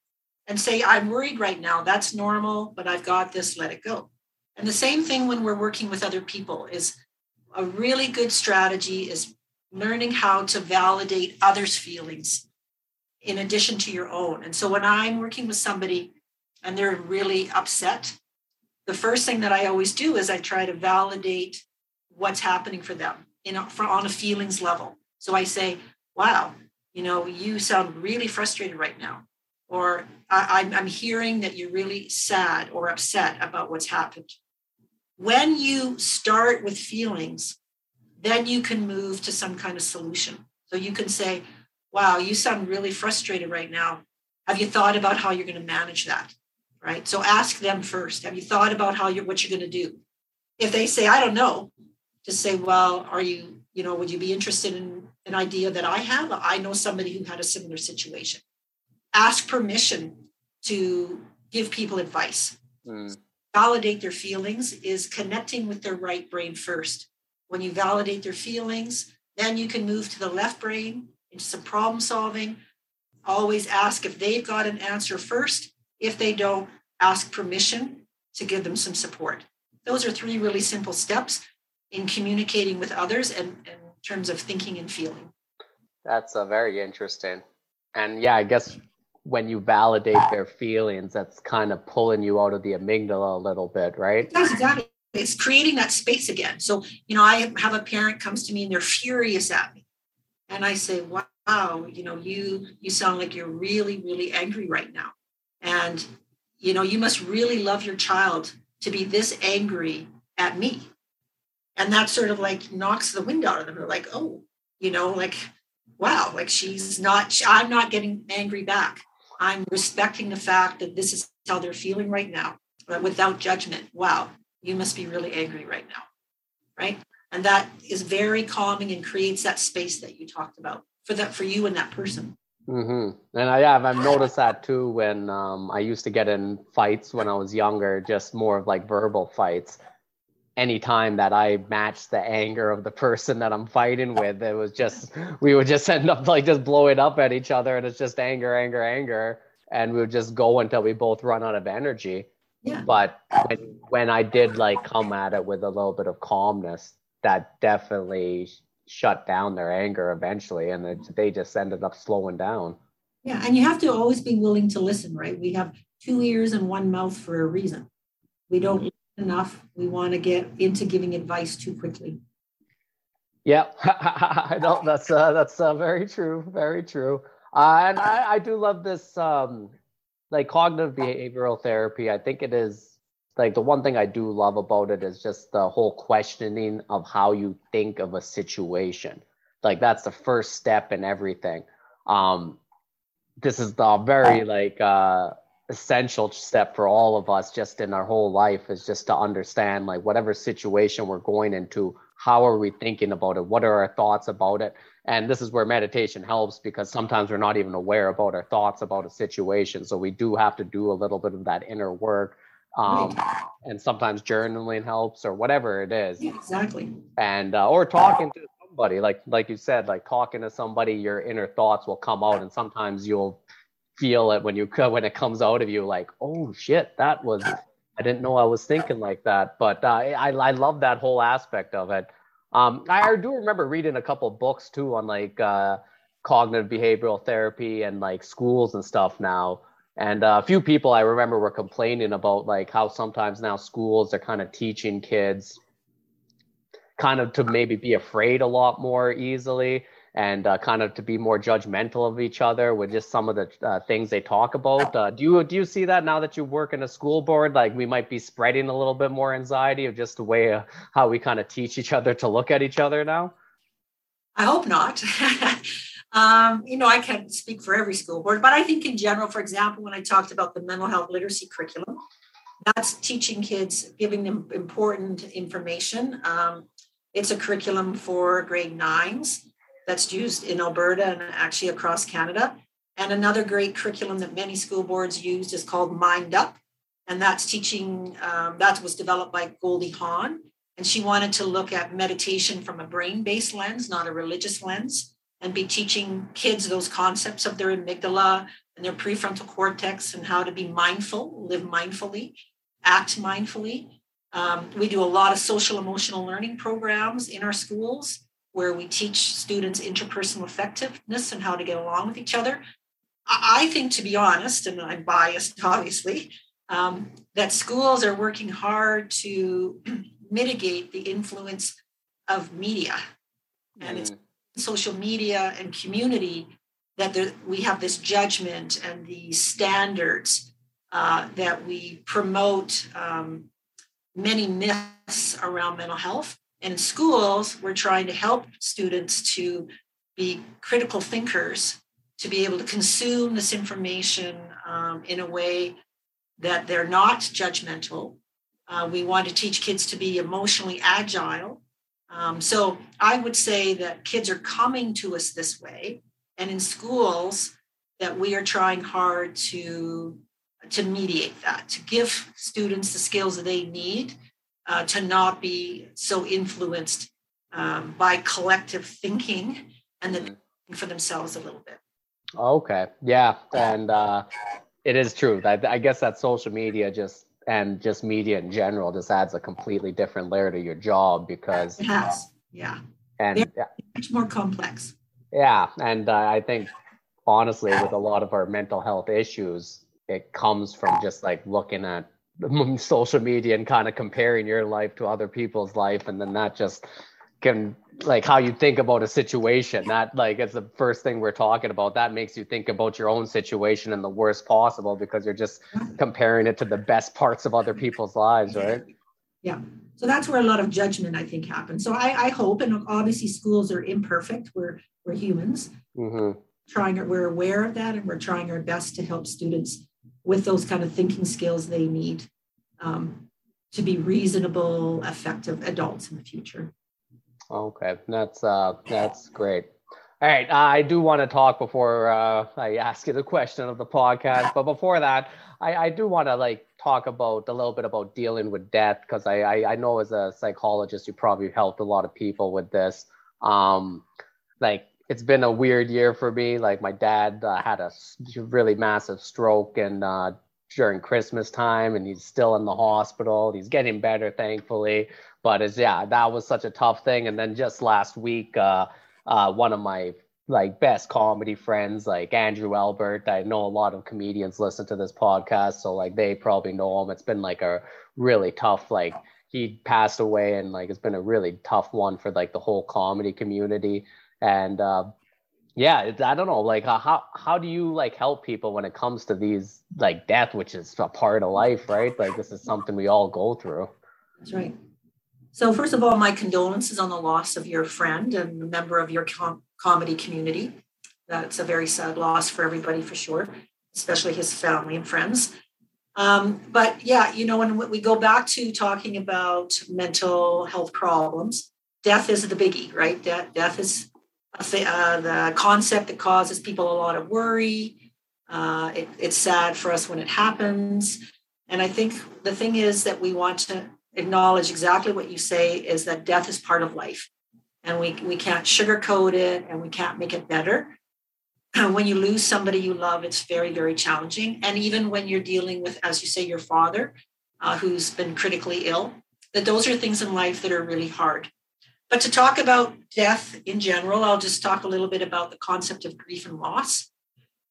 and say, I'm worried right now. That's normal, but I've got this, let it go. And the same thing when we're working with other people is a really good strategy is learning how to validate others' feelings in addition to your own. And so when I'm working with somebody and they're really upset, the first thing that I always do is I try to validate what's happening for them you know for on a feelings level so i say wow you know you sound really frustrated right now. Or I, i'm hearing that you're really sad or upset about what's happened. When you start with feelings then you can move to some kind of solution. So you can say wow you sound really frustrated right now. Have you thought about how you're going to manage that? Right? So ask them first. Have you thought about how you're what you're going to do? If they say i don't know just say, well, are you, you know, would you be interested in an idea that I have? I know somebody who had a similar situation. Ask permission to give people advice. Mm. Validate their feelings is connecting with their right brain first. When you validate their feelings, then you can move to the left brain into some problem solving. Always ask if they've got an answer first. If they don't, ask permission to give them some support. Those are three really simple steps in communicating with others and, in terms of thinking and feeling. That's a uh, very interesting. And yeah, I guess when you validate their feelings, that's kind of pulling you out of the amygdala a little bit, right? That's exactly. It's creating that space again. So, you know, I have a parent comes to me and they're furious at me. And I say, wow, you know, you you sound like you're really, really angry right now. And, you know, you must really love your child to be this angry at me and that sort of like knocks the wind out of them they're like oh you know like wow like she's not i'm not getting angry back. I'm respecting the fact that this is how they're feeling right now without judgment. Wow you must be really angry right now. Right? And that is very calming and creates that space that you talked about for that for you and that person. Mm-hmm. and i have i've noticed that too when um, i used to get in fights when i was younger just more of like verbal fights anytime that I matched the anger of the person that I'm fighting with, it was just we would just end up like just blowing up at each other, and it's just anger, anger, anger, and we would just go until we both run out of energy. Yeah. But when, when I did like come at it with a little bit of calmness, that definitely shut down their anger eventually, and it, they just ended up slowing down. Yeah, and you have to always be willing to listen, right? We have two ears and one mouth for a reason. We don't mm-hmm. Enough. We want to get into giving advice too quickly. Yeah, I know that's uh, that's uh, very true, very true. Uh, and I, I do love this, um, like cognitive behavioral therapy. I think it is like the one thing I do love about it is just the whole questioning of how you think of a situation. Like that's the first step in everything. Um, this is the very like uh, essential step for all of us just in our whole life is just to understand like whatever situation we're going into how are we thinking about it what are our thoughts about it and this is where meditation helps because sometimes we're not even aware about our thoughts about a situation so we do have to do a little bit of that inner work um, and sometimes journaling helps or whatever it is. Yeah, exactly. And uh, or talking to somebody, like like you said, like talking to somebody, your inner thoughts will come out, and sometimes you'll feel it when you when it comes out of you, like, oh shit, that was. I didn't know I was thinking like that, but uh, I I love that whole aspect of it. Um, I, I do remember reading a couple books too on like uh, cognitive behavioral therapy and like schools and stuff now. And uh, a few people I remember were complaining about like how sometimes now schools are kind of teaching kids kind of to maybe be afraid a lot more easily and uh, kind of to be more judgmental of each other with just some of the uh, things they talk about. Uh, do you do you see that now that you work in a school board? Like we might be spreading a little bit more anxiety of just the way uh, how we kind of teach each other to look at each other now. I hope not. Um, you know, I can't speak for every school board, but I think in general, for example, when I talked about the mental health literacy curriculum, that's teaching kids, giving them important information. Um, it's a curriculum for grade nines that's used in Alberta and actually across Canada. And another great curriculum that many school boards use is called Mind Up. And that's teaching, um, that was developed by Goldie Hawn. And she wanted to look at meditation from a brain based lens, not a religious lens and be teaching kids those concepts of their amygdala and their prefrontal cortex and how to be mindful, live mindfully, act mindfully. Um, we do a lot of social emotional learning programs in our schools where we teach students interpersonal effectiveness and how to get along with each other. I think, to be honest, and I'm biased, obviously, um, that schools are working hard to mitigate the influence of media. And mm. it's social media and community that there, we have this judgment and these standards uh, that we promote um, many myths around mental health. In schools, we're trying to help students to be critical thinkers, to be able to consume this information um, in a way that they're not judgmental. Uh, we want to teach kids to be emotionally agile um, so I would say that kids are coming to us this way, and in schools that we are trying hard to to mediate that, to give students the skills that they need uh, to not be so influenced um, by collective thinking and then for themselves a little bit. Okay, yeah, and uh, it is true. I, I guess that social media just and just media in general just adds a completely different layer to your job because it has yeah and yeah, much more complex yeah and uh, i think honestly with a lot of our mental health issues it comes from just like looking at social media and kind of comparing your life to other people's life and then that just can like how you think about a situation that like it's the first thing we're talking about. That makes you think about your own situation in the worst possible because you're just comparing it to the best parts of other people's lives right? Yeah. So that's where a lot of judgment i think happens. So i, I hope and obviously schools are imperfect. We're we're humans. Mm-hmm. trying we're aware of that and we're trying our best to help students with those kind of thinking skills they need um, to be reasonable effective adults in the future Okay, that's uh, that's great. All right, uh, I do want to talk before uh, I ask you the question of the podcast, but before that, I, I do want to like talk about a little bit about dealing with death because I, I, I know as a psychologist you probably helped a lot of people with this. Um, like it's been a weird year for me. Like my dad uh, had a really massive stroke and uh, during Christmas time, and he's still in the hospital. He's getting better, thankfully. But it's yeah, that was such a tough thing. And then just last week, uh, uh, one of my like best comedy friends, like Andrew Albert. I know a lot of comedians listen to this podcast, so like they probably know him. It's been like a really tough like he passed away and like it's been a really tough one for like the whole comedy community and uh yeah i don't know like how how do you like help people when it comes to these like death which is a part of life right like this is something we all go through that's right so, first of all, my condolences on the loss of your friend and member of your com- comedy community. That's a very sad loss for everybody, for sure, especially his family and friends. Um, but yeah, you know, when we go back to talking about mental health problems, death is the biggie, right? Death, death is uh, the concept that causes people a lot of worry. Uh, it, it's sad for us when it happens. And I think the thing is that we want to acknowledge exactly what you say is that death is part of life. And we, we can't sugarcoat it and we can't make it better. when you lose somebody you love, it's very, very challenging. And even when you're dealing with, as you say, your father, uh, who's been critically ill, that those are things in life that are really hard. But to talk about death in general, I'll just talk a little bit about the concept of grief and loss.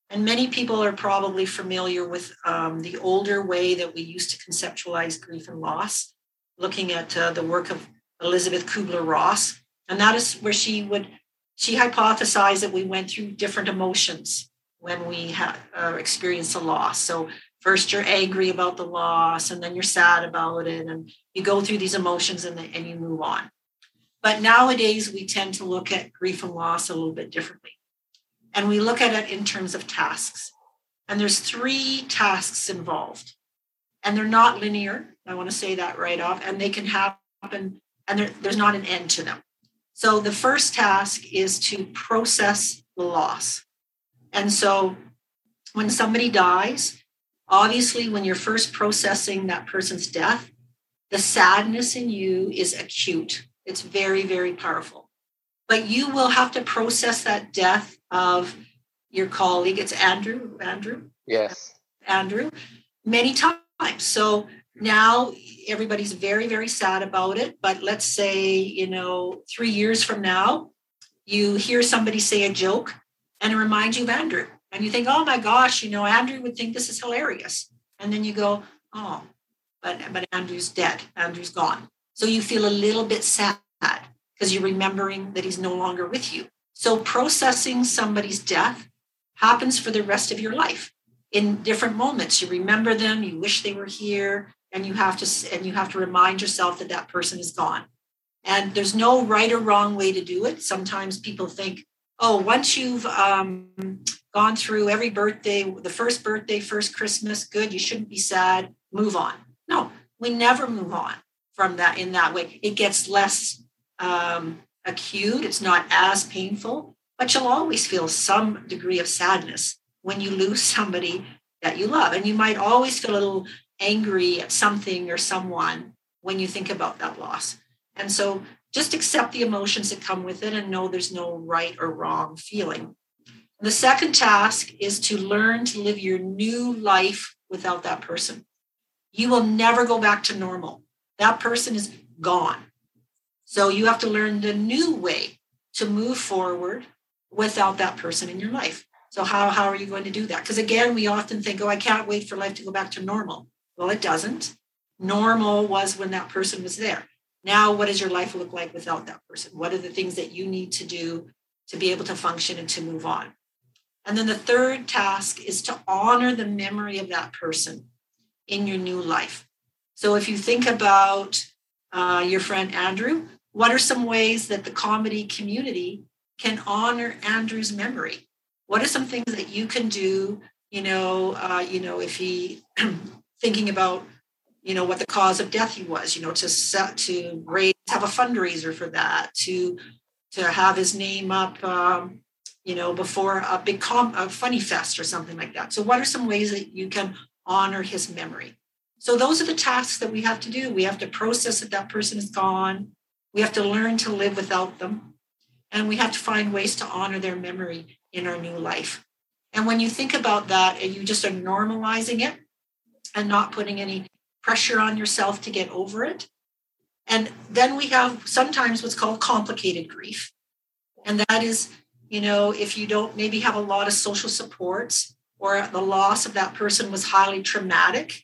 And many people are probably familiar with um, the older way that we used to conceptualize grief and loss, looking at uh, the work of Elisabeth Kübler-Ross. And that is where she would, she hypothesized that we went through different emotions when we had uh, experienced a loss. So first you're angry about the loss, and then you're sad about it, and you go through these emotions and, and you move on. But nowadays, we tend to look at grief and loss a little bit differently. And we look at it in terms of tasks. And there's three tasks involved. And they're not linear. I want to say that right off. And they can happen, and there, there's not an end to them. So the first task is to process the loss. And so when somebody dies, obviously, when you're first processing that person's death, the sadness in you is acute. It's very, very powerful. But you will have to process that death of your colleague. It's Andrew. Andrew. Yes. Andrew, many times. So now everybody's very, very sad about it. But let's say, you know, three years from now, you hear somebody say a joke and it reminds you of Andrew. And you think, oh my gosh, you know, Andrew would think this is hilarious. And then you go, oh, but but Andrew's dead. Andrew's gone. So you feel a little bit sad because you're remembering that he's no longer with you. So processing somebody's death happens for the rest of your life in different moments. You remember them, you wish they were here, and you have to and you have to remind yourself that that person is gone. And there's no right or wrong way to do it. Sometimes people think, oh, once you've um, gone through every birthday, the first birthday, first Christmas, good, you shouldn't be sad, move on. No, we never move on from that in that way. It gets less um, acute, it's not as painful, but you'll always feel some degree of sadness when you lose somebody that you love. And you might always feel a little angry at something or someone when you think about that loss. And so just accept the emotions that come with it and know there's no right or wrong feeling. The second task is to learn to live your new life without that person. You will never go back to normal. That person is gone. So you have to learn the new way to move forward without that person in your life. So how, how are you going to do that? Because again, we often think, oh, I can't wait for life to go back to normal. Well, it doesn't. Normal was when that person was there. Now, what does your life look like without that person? What are the things that you need to do to be able to function and to move on? And then the third task is to honor the memory of that person in your new life. So if you think about uh, your friend Andrew, what are some ways that the comedy community can honor Andrew's memory? What are some things that you can do? You know, uh, you know, if he thinking about, you know, what the cause of death he was, you know, to set to raise have a fundraiser for that, to to have his name up, um, you know, before a big com a funny fest or something like that. So, what are some ways that you can honor his memory? So those are the tasks that we have to do. We have to process that that person is gone. We have to learn to live without them. And we have to find ways to honor their memory in our new life. And when you think about that and you just are normalizing it and not putting any pressure on yourself to get over it. And then we have sometimes what's called complicated grief. And that is, you know, if you don't maybe have a lot of social supports or the loss of that person was highly traumatic,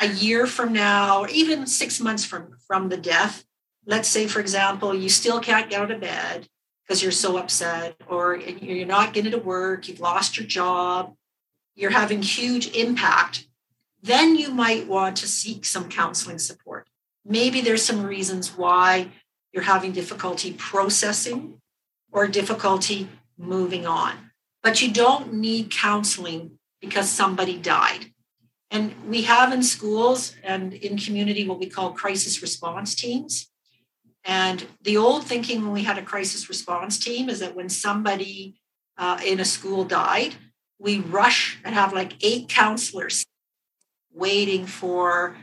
a year from now, or even six months from, from the death, let's say, for example, you still can't get out of bed because you're so upset, or you're not getting to work, you've lost your job, you're having huge impact, then you might want to seek some counseling support. Maybe there's some reasons why you're having difficulty processing or difficulty moving on. But you don't need counseling because somebody died. And we have in schools and in community what we call crisis response teams. And the old thinking when we had a crisis response team is that when somebody uh, in a school died, we rush and have like eight counselors waiting for,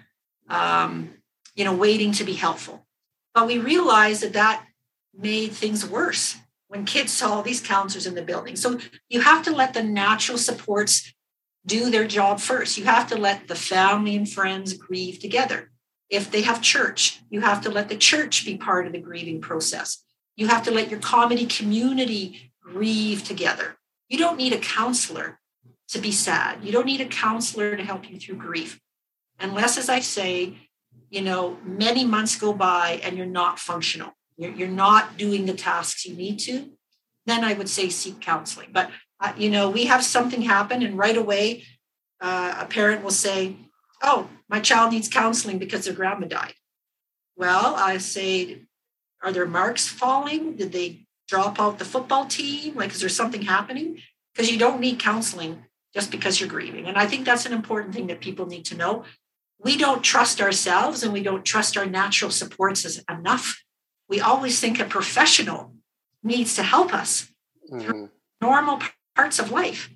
um, you know, waiting to be helpful. But we realized that that made things worse when kids saw these counselors in the building. So you have to let the natural supports do their job first. You have to let the family and friends grieve together. If they have church, you have to let the church be part of the grieving process. You have to let your comedy community grieve together. You don't need a counselor to be sad. You don't need a counselor to help you through grief. Unless, as I say, you know, many months go by and you're not functional, you're, you're not doing the tasks you need to, then I would say seek counseling. But, uh, you know, we have something happen and right away, uh, a parent will say, Oh, my child needs counseling because their grandma died. Well, I say, Are their marks falling? Did they drop out the football team? Like, is there something happening? Because you don't need counseling just because you're grieving. And I think that's an important thing that people need to know. We don't trust ourselves and we don't trust our natural supports as enough. We always think a professional needs to help us mm. through normal parts of life.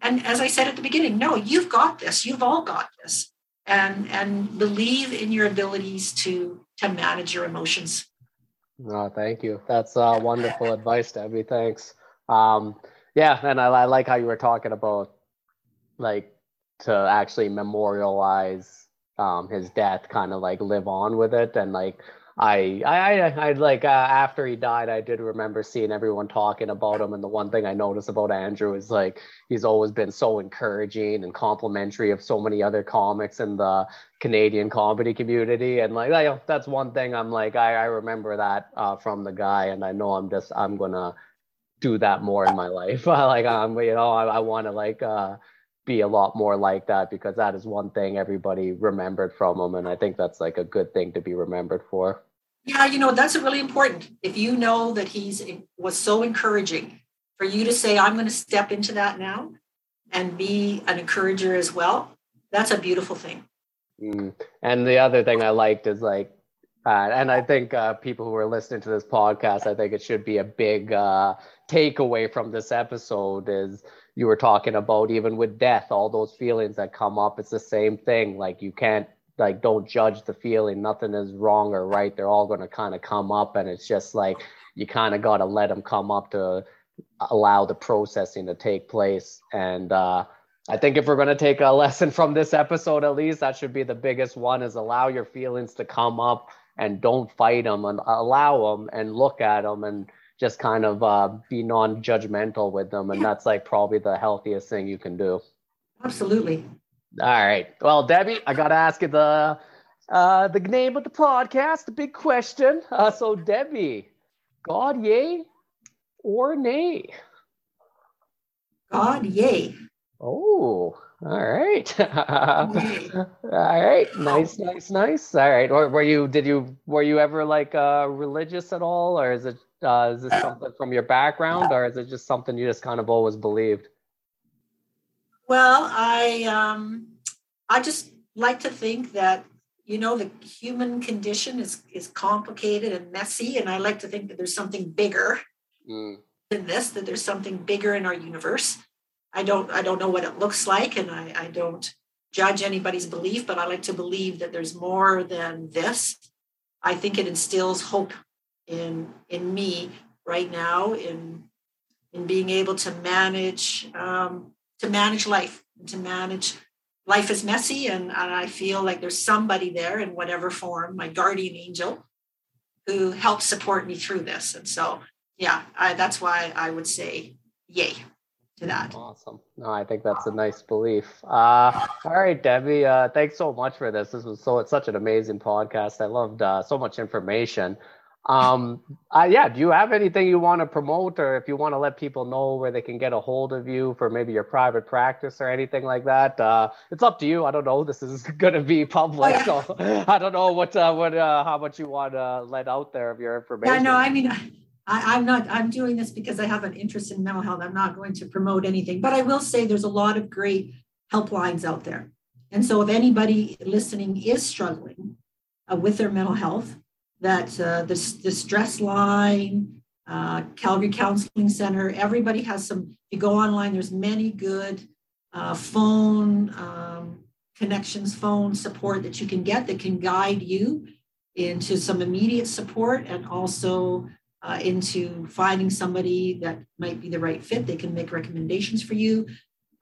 And as I said at the beginning, no, you've got this. You've all got this. And and believe in your abilities to to manage your emotions. Oh, thank you. That's uh, wonderful advice, Debbie. Thanks. Um, yeah, and I, I like how you were talking about like to actually memorialize um, his death, kind of like live on with it, and like I, I, I, like uh, after he died, I did remember seeing everyone talking about him, and the one thing I noticed about Andrew is like he's always been so encouraging and complimentary of so many other comics in the Canadian comedy community, and like I, that's one thing I'm like I, I remember that uh, from the guy, and I know I'm just I'm gonna do that more in my life. like I'm, you know, I, I want to like. uh be a lot more like that because that is one thing everybody remembered from him and i think that's like a good thing to be remembered for yeah you know that's really important if you know that he's was so encouraging for you to say i'm going to step into that now and be an encourager as well that's a beautiful thing mm. and the other thing i liked is like uh, and I think uh, people who are listening to this podcast, I think it should be a big uh, takeaway from this episode is you were talking about even with death all those feelings that come up it's the same thing like you can't like don't judge the feeling. Nothing is wrong or right. They're all going to kind of come up and it's just like you kind of got to let them come up to allow the processing to take place. And uh I think if we're going to take a lesson from this episode, at least that should be the biggest one is allow your feelings to come up and don't fight them and allow them and look at them and just kind of uh, be non-judgmental with them and that's like probably the healthiest thing you can do. Absolutely all right. Well debbie i gotta ask you the uh, the name of the podcast the big question. Uh, so debbie god yay or nay? God yay. Oh all right. All right. Nice nice nice. All right. Or were you did you were you ever like uh religious at all? Or is it uh, is this something from your background, or is it just something you just kind of always believed? Well, I um, I just like to think that you know the human condition is is complicated and messy, and I like to think that there's something bigger mm. than this. That there's something bigger in our universe. I don't I don't know what it looks like, and I, I don't judge anybody's belief, but I like to believe that there's more than this. I think it instills hope in in me right now in in being able to manage um, to manage life to manage life is messy and, and i feel like there's somebody there in whatever form my guardian angel who helps support me through this. And so yeah I, that's why i would say yay to that. Awesome. No i think that's a nice belief. Uh, all right debbie uh, thanks so much for this. This was so it's such an amazing podcast. I loved uh, so much information um, uh, yeah, do you have anything you want to promote or if you want to let people know where they can get a hold of you for maybe your private practice or anything like that? Uh, it's up to you. I don't know. This is going to be public, oh, so I don't know what, uh, what, uh, how much you want to let out there of your information. Yeah, no, I mean, I, I'm not, I'm doing this because I have an interest in mental health. I'm not going to promote anything, but I will say there's a lot of great helplines out there. And so if anybody listening is struggling uh, with their mental health, that uh, the, the stress line, uh, Calgary Counseling Center, everybody has some, you go online, there's many good uh, phone, um, connections, phone support that you can get that can guide you into some immediate support and also uh, into finding somebody that might be the right fit. They can make recommendations for you.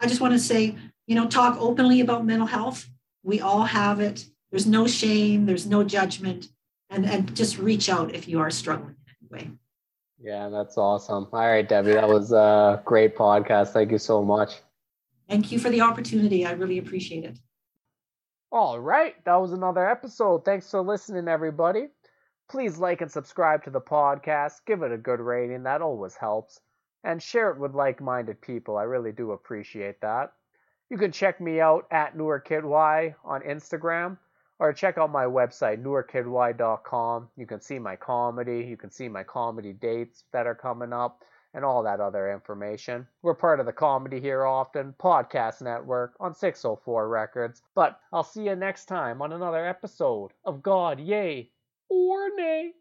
I just want to say, you know, talk openly about mental health. We all have it. There's no shame, there's no judgment, and, and just reach out if you are struggling in any way. Yeah, that's awesome. All right, Debbie, that was a great podcast. Thank you so much. Thank you for the opportunity. I really appreciate it. All right, that was another episode. Thanks for listening, everybody. Please like and subscribe to the podcast. Give it a good rating, that always helps. And share it with like minded people. I really do appreciate that. You can check me out at NoorKidwai on Instagram or check out my website, noorkidwai.com. You can see my comedy, you can see my comedy dates that are coming up, and all that other information. We're part of the Comedy Here Often podcast network on 604 Records. But I'll see you next time on another episode of God, Yay or Nay.